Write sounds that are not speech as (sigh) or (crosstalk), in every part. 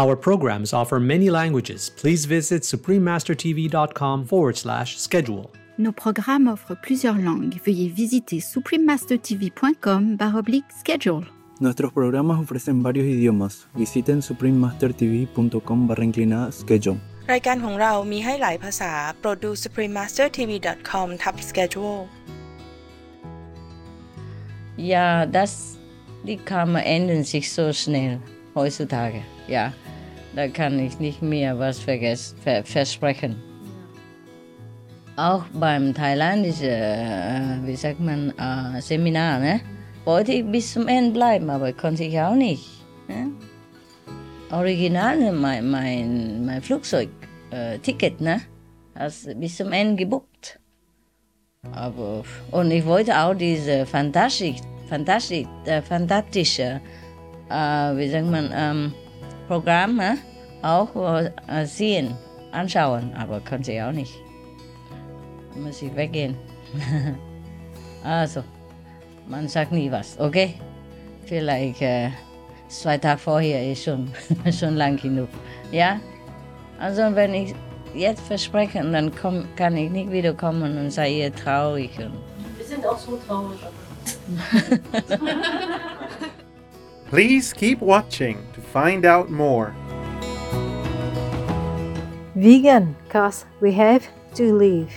Our programs offer many languages. Please visit suprememastertv.com forward slash schedule. Nos programmes offrent plusieurs langues. Veuillez visiter suprememastertv.com baroblique schedule. Nuestros programas ofrecen varios idiomas. Visiten suprememastertv.com barra inclinada schedule. รายการของเรามีให้หลายภาษา โปรดดู suprememastertv.com ทับ schedule Ja, das die kann man ändern sich so schnell Heutzutage. Ja, da kann ich nicht mehr was vergessen, ver versprechen. Auch beim thailandischen, äh, wie sagt man, äh, Seminar, ne? wollte ich bis zum Ende bleiben, aber konnte ich auch nicht. Ne? Original, mein, mein, mein Flugzeugticket, ne? Hast bis zum Ende gebucht. Aber, und ich wollte auch diese Fantastik, Fantastik, äh, fantastische, äh, wie sagt man, ähm, Programm ne? auch äh, sehen, anschauen, aber konnte ich auch nicht. Muss ich weggehen. (laughs) also, man sagt nie was, okay? Vielleicht äh, zwei Tage vorher ist schon, (laughs) schon lang genug. Ja? Also, wenn ich jetzt verspreche, dann komm, kann ich nicht wiederkommen und sei ihr traurig. Und Wir sind auch so traurig. (laughs) Please keep watching to find out more. Vegan, cause we have to live.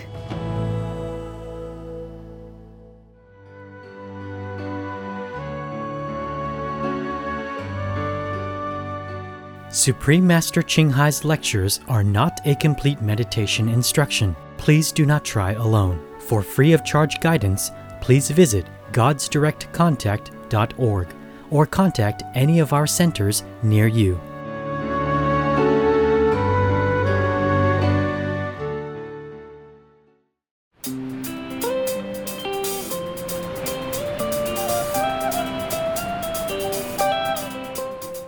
Supreme Master Ching Hai's lectures are not a complete meditation instruction. Please do not try alone. For free of charge guidance, please visit godsdirectcontact.org or contact any of our centers near you.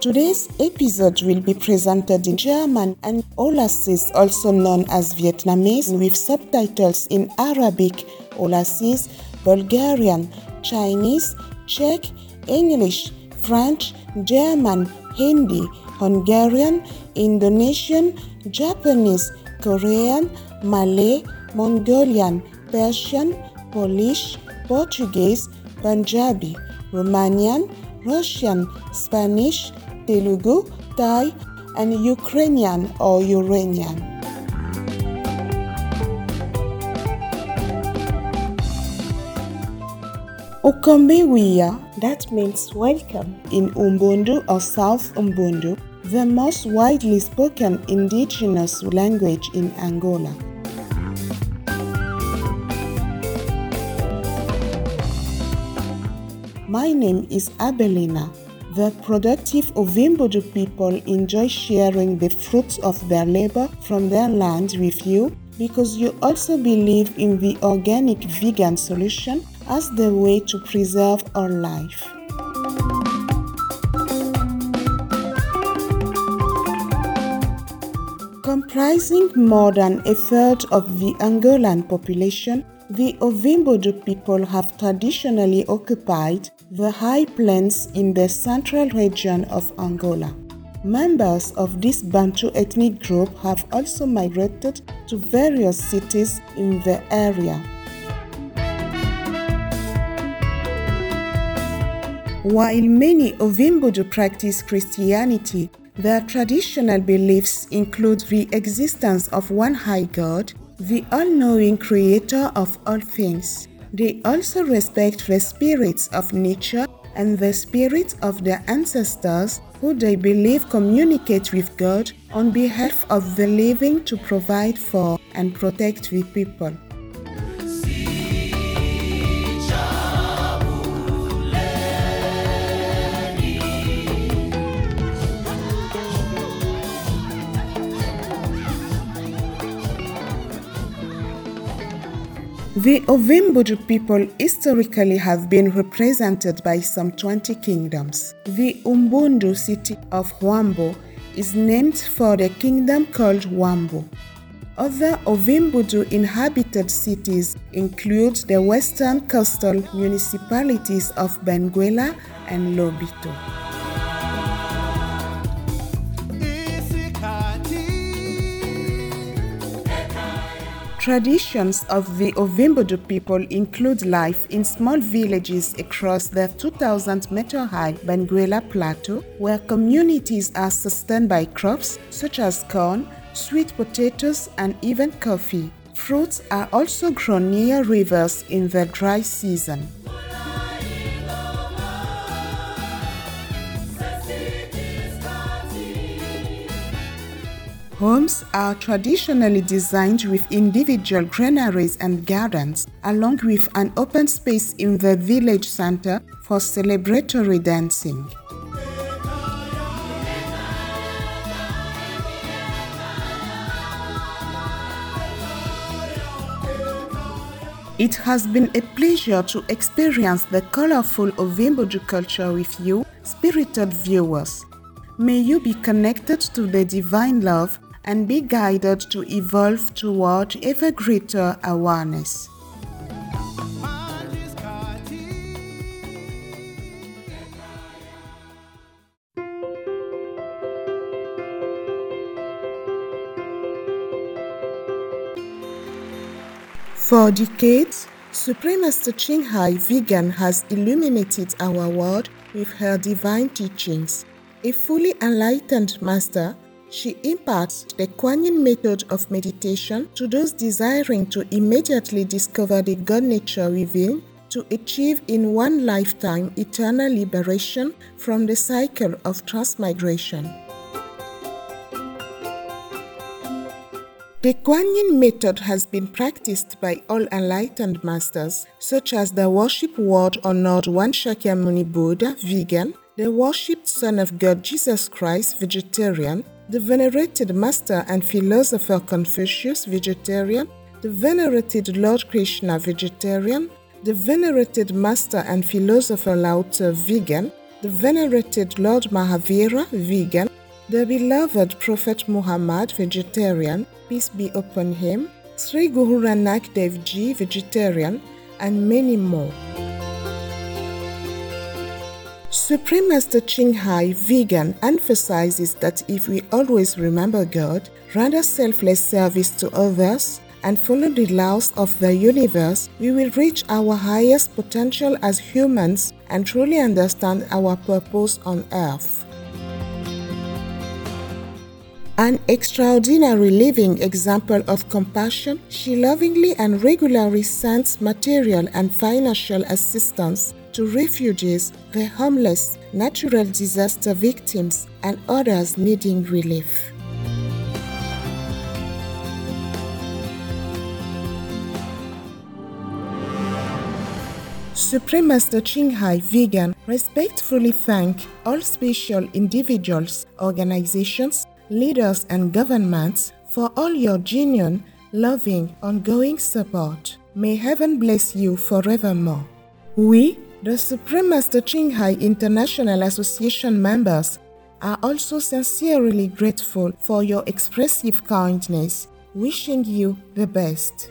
Today's episode will be presented in German and Olassis, also known as Vietnamese, with subtitles in Arabic, Olassis, Bulgarian, Chinese, Czech, English, French, German, Hindi, Hungarian, Indonesian, Japanese, Korean, Malay, Mongolian, Persian, Polish, Portuguese, Punjabi, Romanian, Russian, Spanish, Telugu, Thai, and Ukrainian or Uranian. Okombewiya, that means welcome, in Umbundu or South Umbundu, the most widely spoken indigenous language in Angola. My name is Abelina. The productive Ovimbodo people enjoy sharing the fruits of their labor from their land with you because you also believe in the organic vegan solution as the way to preserve our life. Comprising more than a third of the Angolan population, the Ovimbodo people have traditionally occupied the high plains in the central region of Angola. Members of this Bantu ethnic group have also migrated to various cities in the area. While many Ovimbodo practice Christianity, their traditional beliefs include the existence of one high God, the all knowing creator of all things. They also respect the spirits of nature and the spirits of their ancestors, who they believe communicate with God on behalf of the living to provide for and protect the people. The Ovimbudu people historically have been represented by some 20 kingdoms. The Umbundu city of Huambo is named for the kingdom called Huambo. Other Ovimbudu inhabited cities include the western coastal municipalities of Benguela and Lobito. Traditions of the Ovimbudu people include life in small villages across the 2000 meter high Benguela Plateau, where communities are sustained by crops such as corn, sweet potatoes, and even coffee. Fruits are also grown near rivers in the dry season. Homes are traditionally designed with individual granaries and gardens, along with an open space in the village center for celebratory dancing. It has been a pleasure to experience the colorful Ovimbudu culture with you, spirited viewers. May you be connected to the divine love and be guided to evolve toward ever greater awareness. For decades, Supreme Master Qinghai Vegan has illuminated our world with her divine teachings. A fully enlightened master, she imparts the Kuan Yin method of meditation to those desiring to immediately discover the God nature within to achieve in one lifetime eternal liberation from the cycle of transmigration. The Kuan Yin method has been practiced by all enlightened masters, such as the worship world honored One Shakyamuni Buddha, vegan, the worshipped Son of God Jesus Christ, vegetarian, the venerated Master and philosopher Confucius, vegetarian, the venerated Lord Krishna, vegetarian, the venerated Master and philosopher Lao Tzu, vegan, the venerated Lord Mahavira, vegan, the beloved Prophet Muhammad, vegetarian, peace be upon him, Sri Guru Nanak Dev Ji, vegetarian, and many more. Supreme Master Ching Hai, vegan, emphasizes that if we always remember God, render selfless service to others, and follow the laws of the universe, we will reach our highest potential as humans and truly understand our purpose on earth. An extraordinary living example of compassion, she lovingly and regularly sends material and financial assistance to refugees, the homeless, natural disaster victims, and others needing relief. Supreme Master Qinghai Vegan respectfully thank all special individuals, organizations, leaders, and governments for all your genuine, loving, ongoing support. May heaven bless you forevermore. We, the Supreme Master Qinghai International Association members, are also sincerely grateful for your expressive kindness, wishing you the best.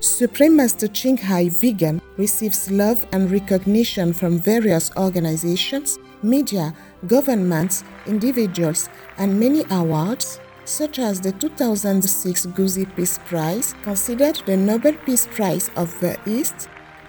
Supreme Master Qinghai Vegan receives love and recognition from various organizations, media, governments, individuals, and many awards, such as the 2006 Guzi Peace Prize, considered the Nobel Peace Prize of the East,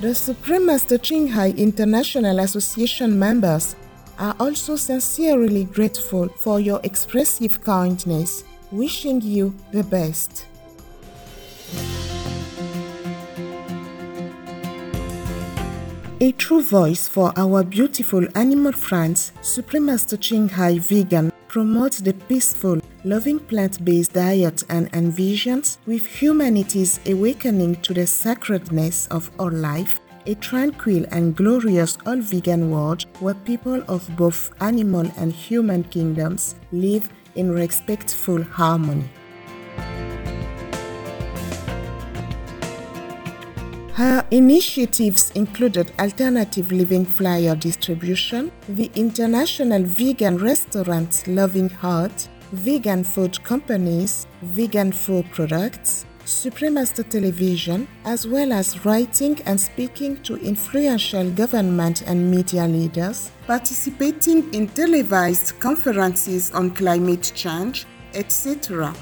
the Supreme Master Qinghai International Association members, are also sincerely grateful for your expressive kindness, wishing you the best. A true voice for our beautiful animal friends, Supreme Master Qinghai Vegan promotes the peaceful, loving plant based diet and envisions with humanity's awakening to the sacredness of all life, a tranquil and glorious all vegan world where people of both animal and human kingdoms live in respectful harmony. Her initiatives included alternative living flyer distribution, the International Vegan Restaurant Loving Heart, vegan food companies, vegan food products, Supremaster Television, as well as writing and speaking to influential government and media leaders, participating in televised conferences on climate change, etc.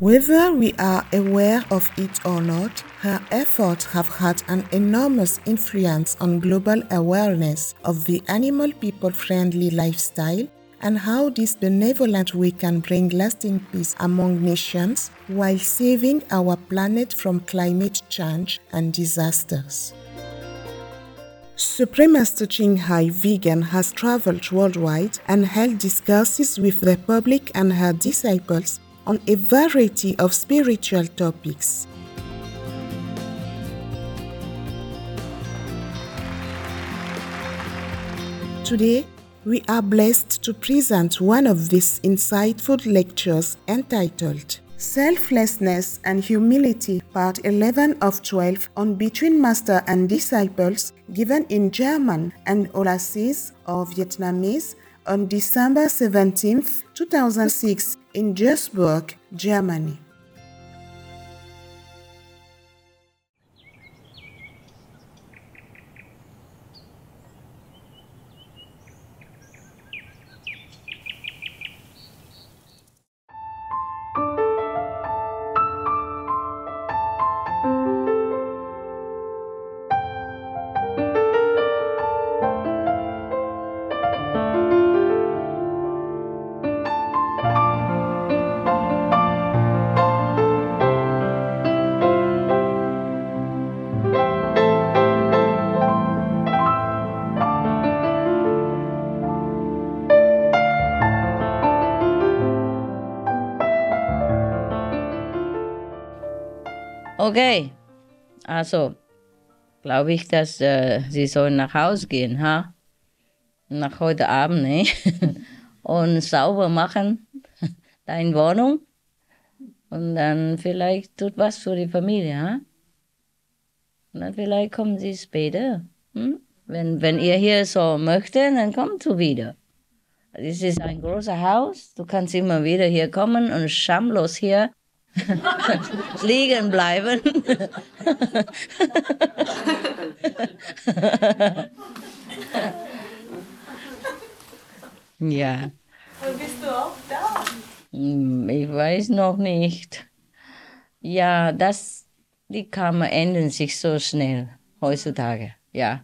Whether we are aware of it or not, her efforts have had an enormous influence on global awareness of the animal people friendly lifestyle and how this benevolent way can bring lasting peace among nations while saving our planet from climate change and disasters. Supreme Master Qinghai Vegan has traveled worldwide and held discourses with the public and her disciples on a variety of spiritual topics. Today, we are blessed to present one of these insightful lectures entitled Selflessness and Humility, Part 11 of 12 on Between Master and Disciples, given in German and Olasis or Vietnamese on December 17, 2006, in Duisburg, Germany. Okay, also glaube ich, dass äh, Sie sollen nach Hause gehen, ha? Nach heute Abend, ne? (laughs) Und sauber machen, (laughs) deine Wohnung. Und dann vielleicht tut was für die Familie, ha? Und dann vielleicht kommen Sie später. Hm? Wenn, wenn ihr hier so möchtet, dann kommt du wieder. Es ist ein großes Haus. Du kannst immer wieder hier kommen und schamlos hier (laughs) liegen bleiben. (laughs) ja. Und bist du auch da? Hm, Ich weiß noch nicht. Ja, das, die Kammer ändern sich so schnell heutzutage. Ja,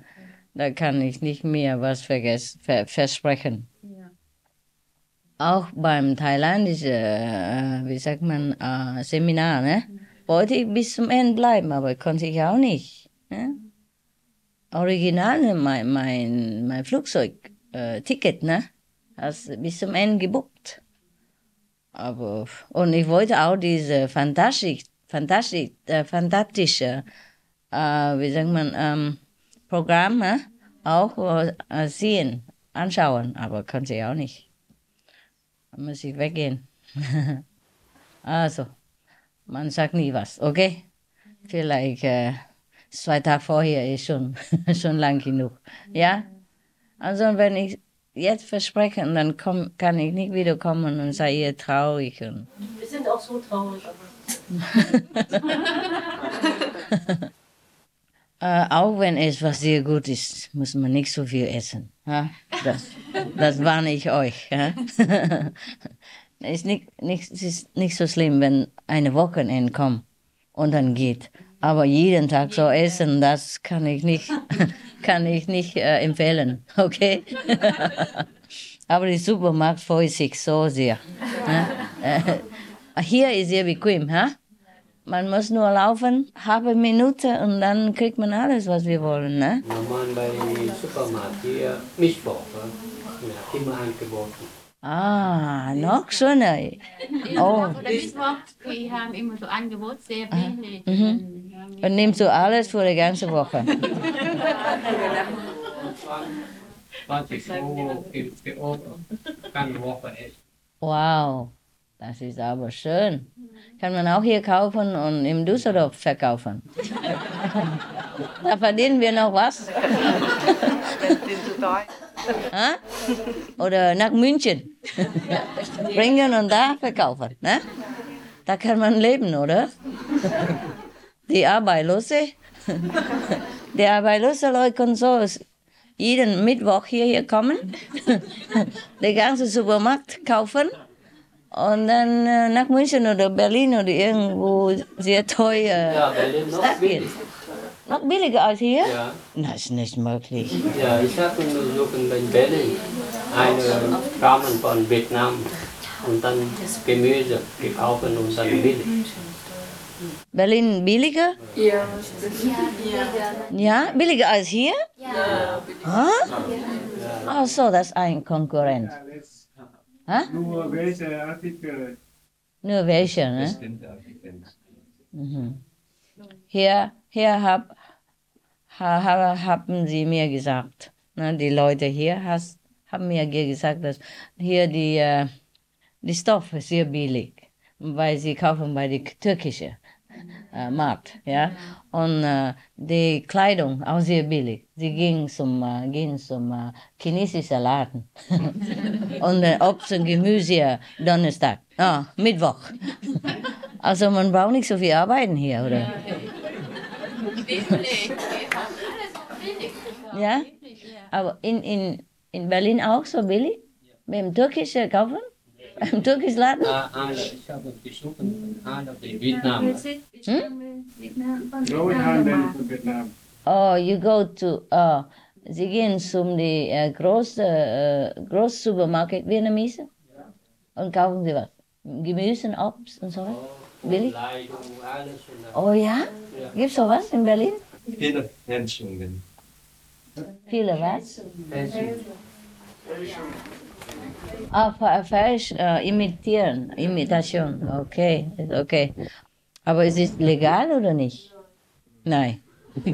da kann ich nicht mehr was vergessen, ver versprechen. Auch beim thailändischen, äh, wie sagt man, äh, Seminar, ne? Wollte ich bis zum Ende bleiben, aber konnte ich auch nicht. Ne? Original, mein, mein, mein Flugzeug, äh, Ticket, ne? Hast bis zum Ende gebucht. Aber, und ich wollte auch diese fantastisch, fantastisch, äh, fantastische, äh, wie sagt man, ähm, Programm, ne? auch äh, sehen, anschauen, aber konnte ich auch nicht. Muss ich weggehen. (laughs) also, man sagt nie was, okay? Vielleicht äh, zwei Tage vorher ist schon, (laughs) schon lang genug. Ja? Also wenn ich jetzt verspreche, dann komm, kann ich nicht wiederkommen und sei ihr traurig. Und Wir sind auch so traurig. (laughs) äh, auch wenn es was sehr gut ist, muss man nicht so viel essen. Ja? Das, das warne ich euch. Ja? Es (laughs) ist nicht, nicht, es ist nicht so schlimm, wenn eine Wochenende kommt und dann geht. Aber jeden Tag so essen, das kann ich nicht, (laughs) kann ich nicht äh, empfehlen. Okay? (laughs) Aber der Supermarkt freut sich so sehr. Ja? Äh, hier ist sehr bequem. Ha? Man muss nur laufen, halbe Minute und dann kriegt man alles, was wir wollen. Ne? Normal bei Supermarkt hier Mischwort, ja, immer angeboten. Ah, noch schöner. Oh. Oder Mittwoch, die haben immer so Angebot, sehr billig. Mhm. Und nimmst du alles für die ganze Woche? 20 Euro gibt es Kann Woche essen. Wow, das ist aber schön. Kann man auch hier kaufen und im Düsseldorf verkaufen. (laughs) da verdienen wir noch was. (laughs) Oder nach München bringen und da verkaufen. Ne? Da kann man leben, oder? Die Arbeitslose. Die Arbeitslose Leute können so jeden Mittwoch hierher kommen, (laughs) den ganzen Supermarkt kaufen und dann äh, nach München oder Berlin oder irgendwo sehr teuer. Ja, Berlin noch billig. Noch billiger als hier? Ja. Das ist nicht möglich. Ja, ich habe in Berlin eine Ramen von Vietnam und dann Gemüse gekauft und dann billig. Berlin billiger? Ja. Ja, billiger als hier? Ja. Ach so, das ist ein Konkurrent. Hä? Nur welche Artikel? Nur welche, ne? Mhm. Hier, hier hab, ha, ha, haben sie mir gesagt, ne, die Leute hier has, haben mir ge- gesagt, dass hier die, äh, die Stoff ist sehr billig, weil sie kaufen bei der türkischen äh, Markt, ja. Und äh, die Kleidung auch sehr billig. Sie ging zum, äh, gehen zum äh, chinesischen Laden. (laughs) und äh, Obst und Gemüse Donnerstag, ah, Mittwoch. also man braucht nicht so viel arbeiten hier, oder? Ja? Aber in, in, in Berlin auch so billig? Beim türkischen kaufen? I'm Turkish Latin. Ah, ik heb het bezoek aan in Vietnam. Hm? in Vietnam. Oh, you go to uh, Zigin zum die eh, uh, große uh, eh, groß supermarket Vietnamese ja. und kaufen ze was. Gemüse und Obst und so was. Oh, Oh ja? ja. Gibt es sowas in Berlin? Viele Viele was? Ah, fa- falsch, äh, imitieren, Imitation, okay, okay. Aber ist es legal oder nicht? Nein. (laughs)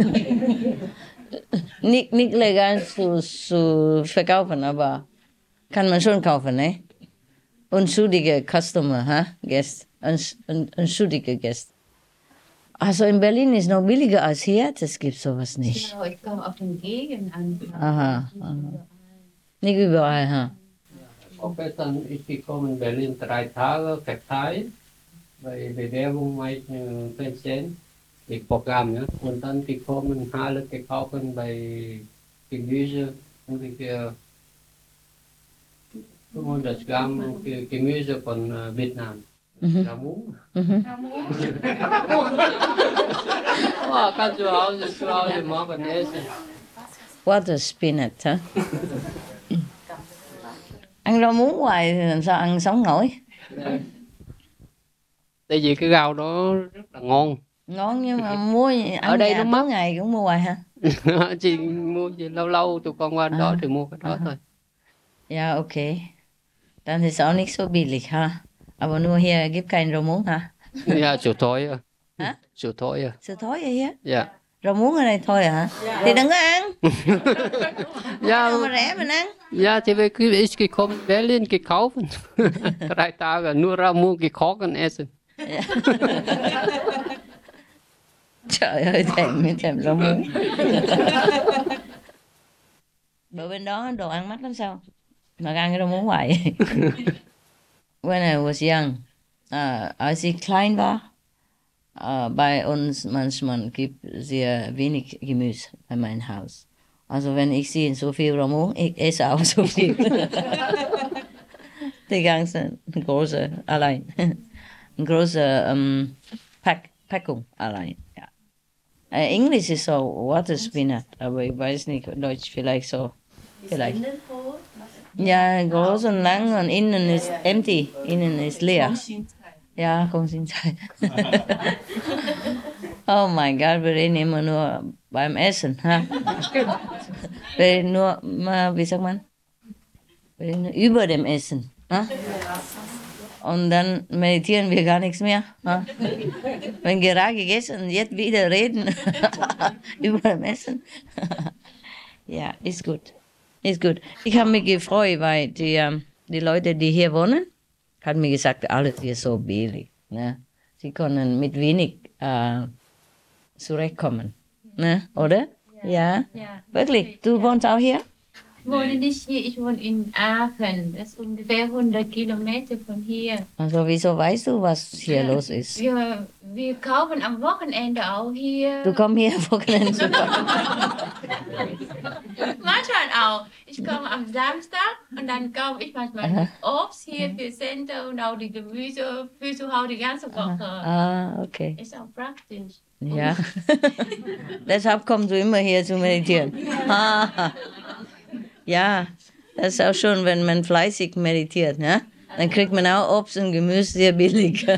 nicht, nicht legal zu, zu verkaufen, aber kann man schon kaufen, ne? Unschuldige Customer, ha? Guest, Unsch- un, unschuldige Gäste. Also in Berlin ist noch billiger als hier, das gibt sowas nicht. Genau, ich komme auf den Gegend an. Aha, aha. Nicht überall, ha? Auch gestern ist gekommen Berlin drei Tage verteilt, bei Bewerbung meistens Präsident, das Programm. Ja. Und dann gekommen alle gekauft bei Gemüse, ungefähr 500 Gramm Ge- Gemüse von äh, Vietnam. Mhm. Ramu. Mhm. oh, kann zu Hause, zu Hause morgen essen. Water spinach hả? (laughs) ăn rau muống hoài thì làm sao ăn sống nổi? (laughs) Tại vì cái rau đó rất là ngon. Ngon nhưng mà (laughs) mua ăn Ở đây nó mắc. ngày cũng mua hoài hả? (laughs) chỉ mua chỉ lâu lâu tụi con qua đó À. thì mua cái đó thôi. Ja, okay. Dann ist auch nicht so billig, ha? Aber nur hier gibt kein rau muống? Dạ, chịu thôi à. Hả? Chịu thôi à. Sao thối vậy á? Dạ rau muống ở đây thôi à? dạ. thì đừng có ăn. (laughs) Dạ. Mà rẻ mình ăn dạ thì về quý vị cái không bé lên cái khấu tại (laughs) tao là nuôi rau muống cái khó con em dạ. (laughs) trời ơi thèm mới thèm rau muống. Bữa bên đó đồ ăn mắc lắm sao? Mà ăn cái rau muống vậy when I was young uh, I see Klein war uh, bei uns manchmal gibt sehr wenig Gemüse bei meinem Haus. Also wenn ich sehe so viel Ramo, ich esse auch so viel. (laughs) Die ganze große allein. Eine große ähm, Pack, Packung allein. Ja. Äh, Englisch ist so Water Spinat, aber ich weiß nicht, Deutsch vielleicht so. Vielleicht. Ja, groß und lang und innen ist empty, innen ist leer. Ja, không xin Zeit. oh mein Gott, wir reden immer nur beim Essen. Wir reden nur, wie sagt man? Wir reden nur über dem Essen. Und dann meditieren wir gar nichts mehr. Wenn gerade gegessen jetzt wieder reden (laughs) über dem Essen. (laughs) ja, ist gut. Ist gut. Ich habe mich gefreut, weil die, ähm, die Leute, die hier wohnen, haben mir gesagt, alles hier so billig. Ne? Sie können mit wenig äh, zurechtkommen. Ne? Oder? Ja. Ja. Wirklich? Du wohnst auch hier? Ich wohne nicht hier, ich wohne in Aachen. Das ist ungefähr 100 Kilometer von hier. Also wieso weißt du, was hier los ist? Wir, wir kaufen am Wochenende auch hier. Du kommst hier Wochenende zu (laughs) Manchmal auch. Ich komme am Samstag und dann kaufe ich manchmal Aha. Obst hier für Center und auch die Gemüse für zu Hause die ganze Woche. Ah, okay. Ist auch praktisch. Ja. (laughs) Deshalb kommst du immer hier zu meditieren. Ja, das ist auch schon, wenn man fleißig meditiert, ne? Dann kriegt man auch Obst und Gemüse sehr billig. (laughs)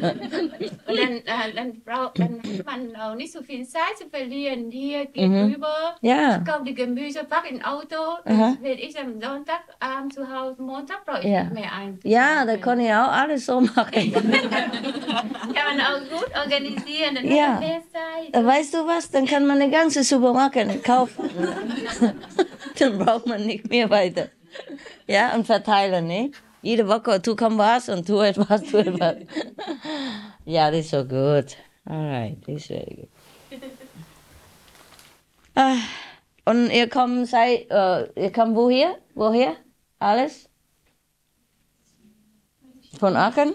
Und dann, äh, dann, braucht, dann hat man auch nicht so viel Zeit zu verlieren. Hier gegenüber. Ja. Ich kaufe die Gemüse, pack in Auto. Das will ich am Sonntagabend zu Hause. Montag brauche ich Ja. nicht mehr ein. Ja, da kann ich auch alles so machen. (laughs) Kann man auch gut organisieren. Dann Ja. hat man mehr Zeit. Äh, Weißt du was? Dann kann man eine ganze Supermarkt kaufen. (laughs) Dann braucht man nicht mehr weiter. Ja, und verteilen, ne? Jede Woche, du komm was und tu etwas, tu etwas. ja, das ist so gut. Alright, das ist sehr gut. Ah, und ihr kommt, sei, äh, ihr kommt woher? Woher? Alles? Von Aachen?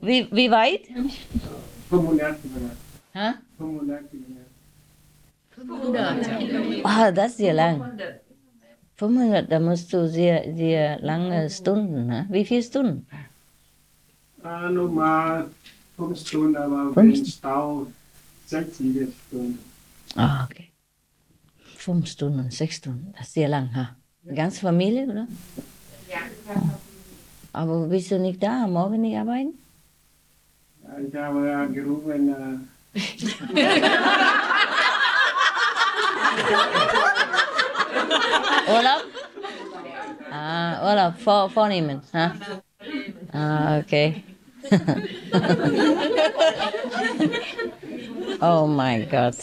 Wie, wie weit? 35 Minuten. Hä? 35 Minuten. Ah, das ist sehr lang. 500, da musst du sehr, sehr lange Stunden, ne? Wie viele Stunden? Ah, normal 5 Stunden, aber wenn Stau 6, 7 Stunden. Ah, okay. Fünf Stunden, sechs Stunden, das ist sehr lang, ha? Die ganze Familie, oder? Ja. Aber bist du nicht da, morgen nicht arbeiten? Ja, Ich habe angerufen, äh, (laughs) (laughs) (laughs) Urlaub? Ah, Urlaub, vor, vornehmen, ha? Ah, okay. (laughs) oh mein Gott.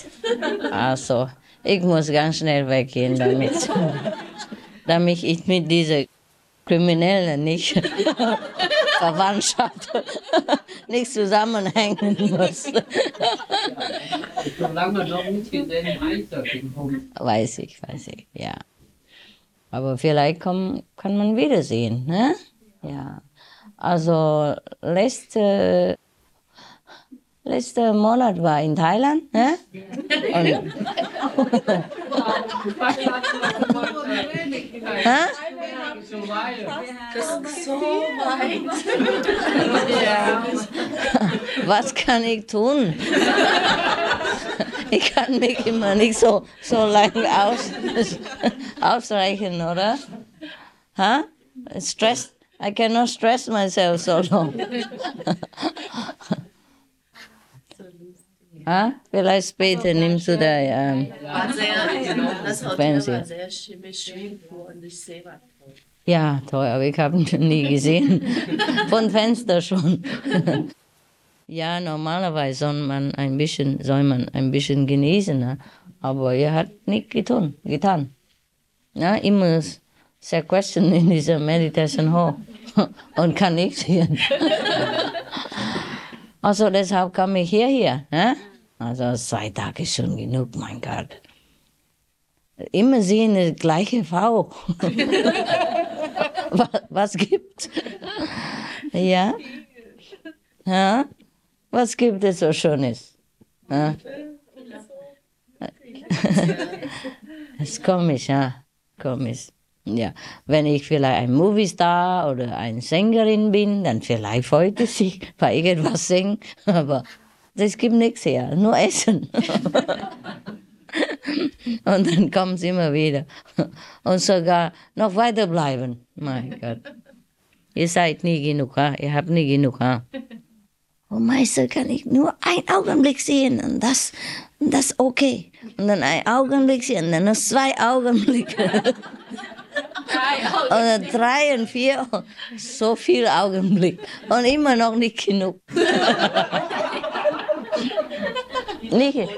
Also, ich muss ganz schnell weggehen damit, (laughs) damit ich mit dieser Kriminellen nicht Verwandtschaft nicht zusammenhängen muss. (laughs) Solange noch nicht gesehen kommt. Weiß ich, weiß ich, ja. Aber vielleicht komm, kann man wiedersehen, ne? Ja. Also, letzte, letzte Monat war in Thailand, ne? (laughs) Was kann ich tun? (laughs) Ich kann mich immer nicht so, so lange aus, (laughs) ausreichen, oder? Huh? Stress, I cannot stress myself so long. Ah, vielleicht später nimmst du da ähm, das Hotel war sehr chemisch und ich sehe was. Ja, toll, aber ich habe ihn nie gesehen. (laughs) Von Fenster schon. (laughs) ja, normalerweise soll man ein bisschen, soll man ein bisschen genießen, ne? aber er hat nicht getan. getan. Ja, immer sehr question in dieser Meditation Hall (laughs) und kann nichts sehen. Also deshalb komme ich hierher. Ne? Also zwei Tage ist schon genug, mein Gott. Immer sehen die gleiche Frau. (laughs) was, was gibt? Ja? ja? Was gibt es so Schönes? Ja? Das ist komisch, ja. Komisch. Ja, wenn ich vielleicht ein Moviestar oder eine Sängerin bin, dann vielleicht freut es sich bei irgendwas singen, (laughs) aber das gibt nichts her, nur Essen. Und dann kommen sie immer wieder. Und sogar noch weiter bleiben. Mein Gott. Ihr seid nie genug, ha? ihr habt nie genug. Ha? Oh Meister, kann ich nur einen Augenblick sehen und das, das ist okay. Und dann ein Augenblick sehen, dann noch zwei Augenblicke. Oder drei und vier, so viel Augenblick. Und immer noch nicht genug. Nicht.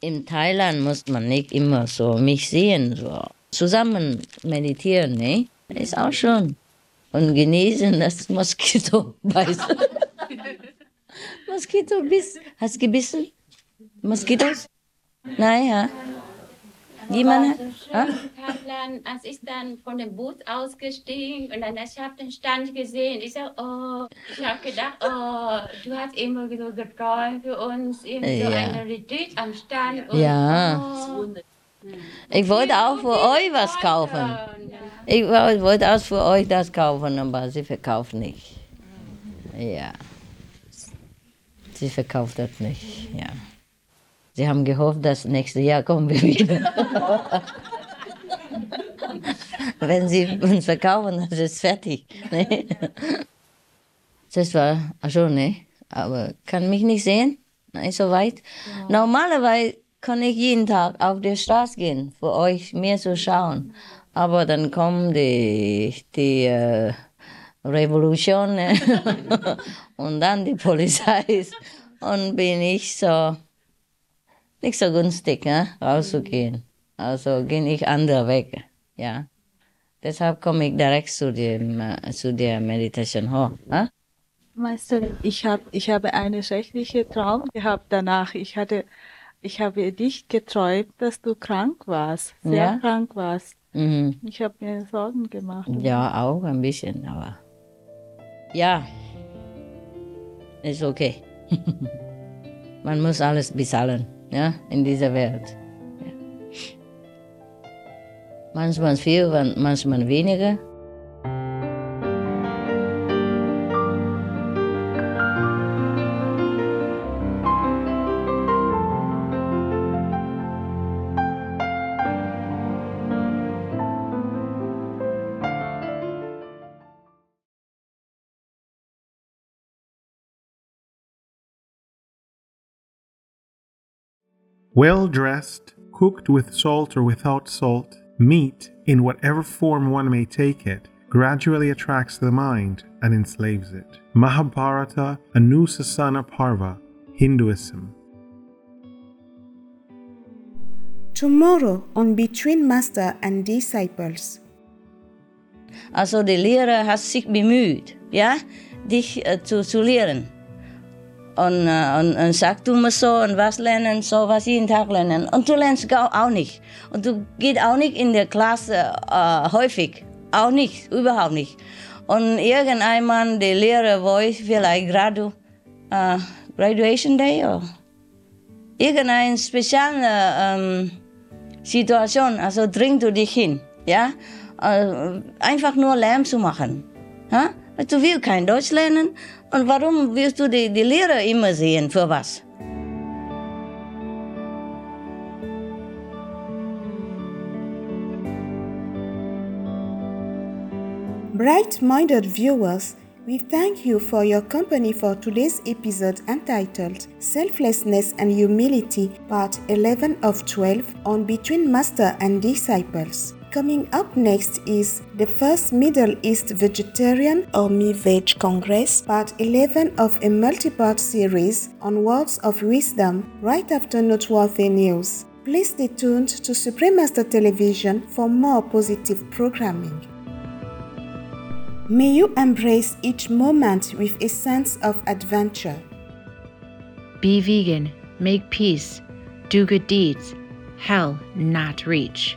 In Thailand muss man nicht immer so mich sehen, so zusammen meditieren, ne? Ist auch schön. Und genießen (laughs) das Moskito beißen. (laughs) Moskito biss. Hast du gebissen? Moskitos? Nein, ja. Jemand? Ja? Thailand, als ich dann von dem Bus ausgestiegen und dann ich habe den Stand gesehen, ich sag, oh, ich habe gedacht, oh, du hast immer so geträumt für uns, so Ja. eine Retreat am Stand. Und, Ja. Oh, Ich wollte auch für euch was kaufen. Ich wo- wollte auch für euch das kaufen, aber sie verkauft nicht. Ja. Sie verkauft das nicht, ja. Sie haben gehofft, dass nächstes Jahr kommen wir wieder. Wenn sie uns verkaufen, dann ist es fertig. Das war schon, ne? Aber kann mich nicht sehen, nicht so weit. Normalerweise kann ich jeden Tag auf die Straße gehen, für euch mir zu schauen. Aber dann kommt die, die äh, Revolution ne? (laughs) und dann die Polizei und bin ich so nicht so günstig, ne? rauszugehen. Also gehe ich andere Wege, ja. Deshalb komme ich direkt zu, dem, äh, zu der Meditation Hall. Ne? Meister, ich, hab, ich habe einen schrecklichen Traum gehabt danach. Ich hatte, ich habe dich geträumt, dass du krank warst, sehr Ja? krank warst. Mhm. Ich habe mir Sorgen gemacht. Ja, auch ein bisschen, aber ja, ist okay. (laughs) Man muss alles bezahlen, ja, in dieser Welt. Ja. Manchmal viel, manchmal weniger. Well dressed, cooked with salt or without salt, meat, in whatever form one may take it, gradually attracts the mind and enslaves it. Mahabharata, Anusasana Parva, Hinduism. Tomorrow on Between Master and Disciples. Also der Lehrer hat sich bemüht, ja, dich uh, äh, zu, zu lehren. Und, äh, und, und sagt, du musst so und was lernen, so was jeden Tag lernen. Und du lernst auch, nicht. Und du gehst auch nicht in der Klasse äh, häufig. Auch nicht, überhaupt nicht. Und irgendeinmal, der Lehrer wollte vielleicht gerade äh, Graduation Day oder irgendeine spezielle ähm, Situation, also dringst du dich hin, ja? Äh, einfach nur Lärm zu machen. Ja? Du willst kein Deutsch lernen und warum willst du die, die Lehrer immer sehen, für was? Bright minded viewers, we thank you for your company for today's episode entitled Selflessness and Humility, Part 11 of 12 on Between Master and Disciples. Coming up next is the first Middle East Vegetarian or Me Veg Congress, part 11 of a multi part series on words of wisdom right after noteworthy news. Please stay tuned to Supreme Master Television for more positive programming. May you embrace each moment with a sense of adventure. Be vegan, make peace, do good deeds, hell not reach.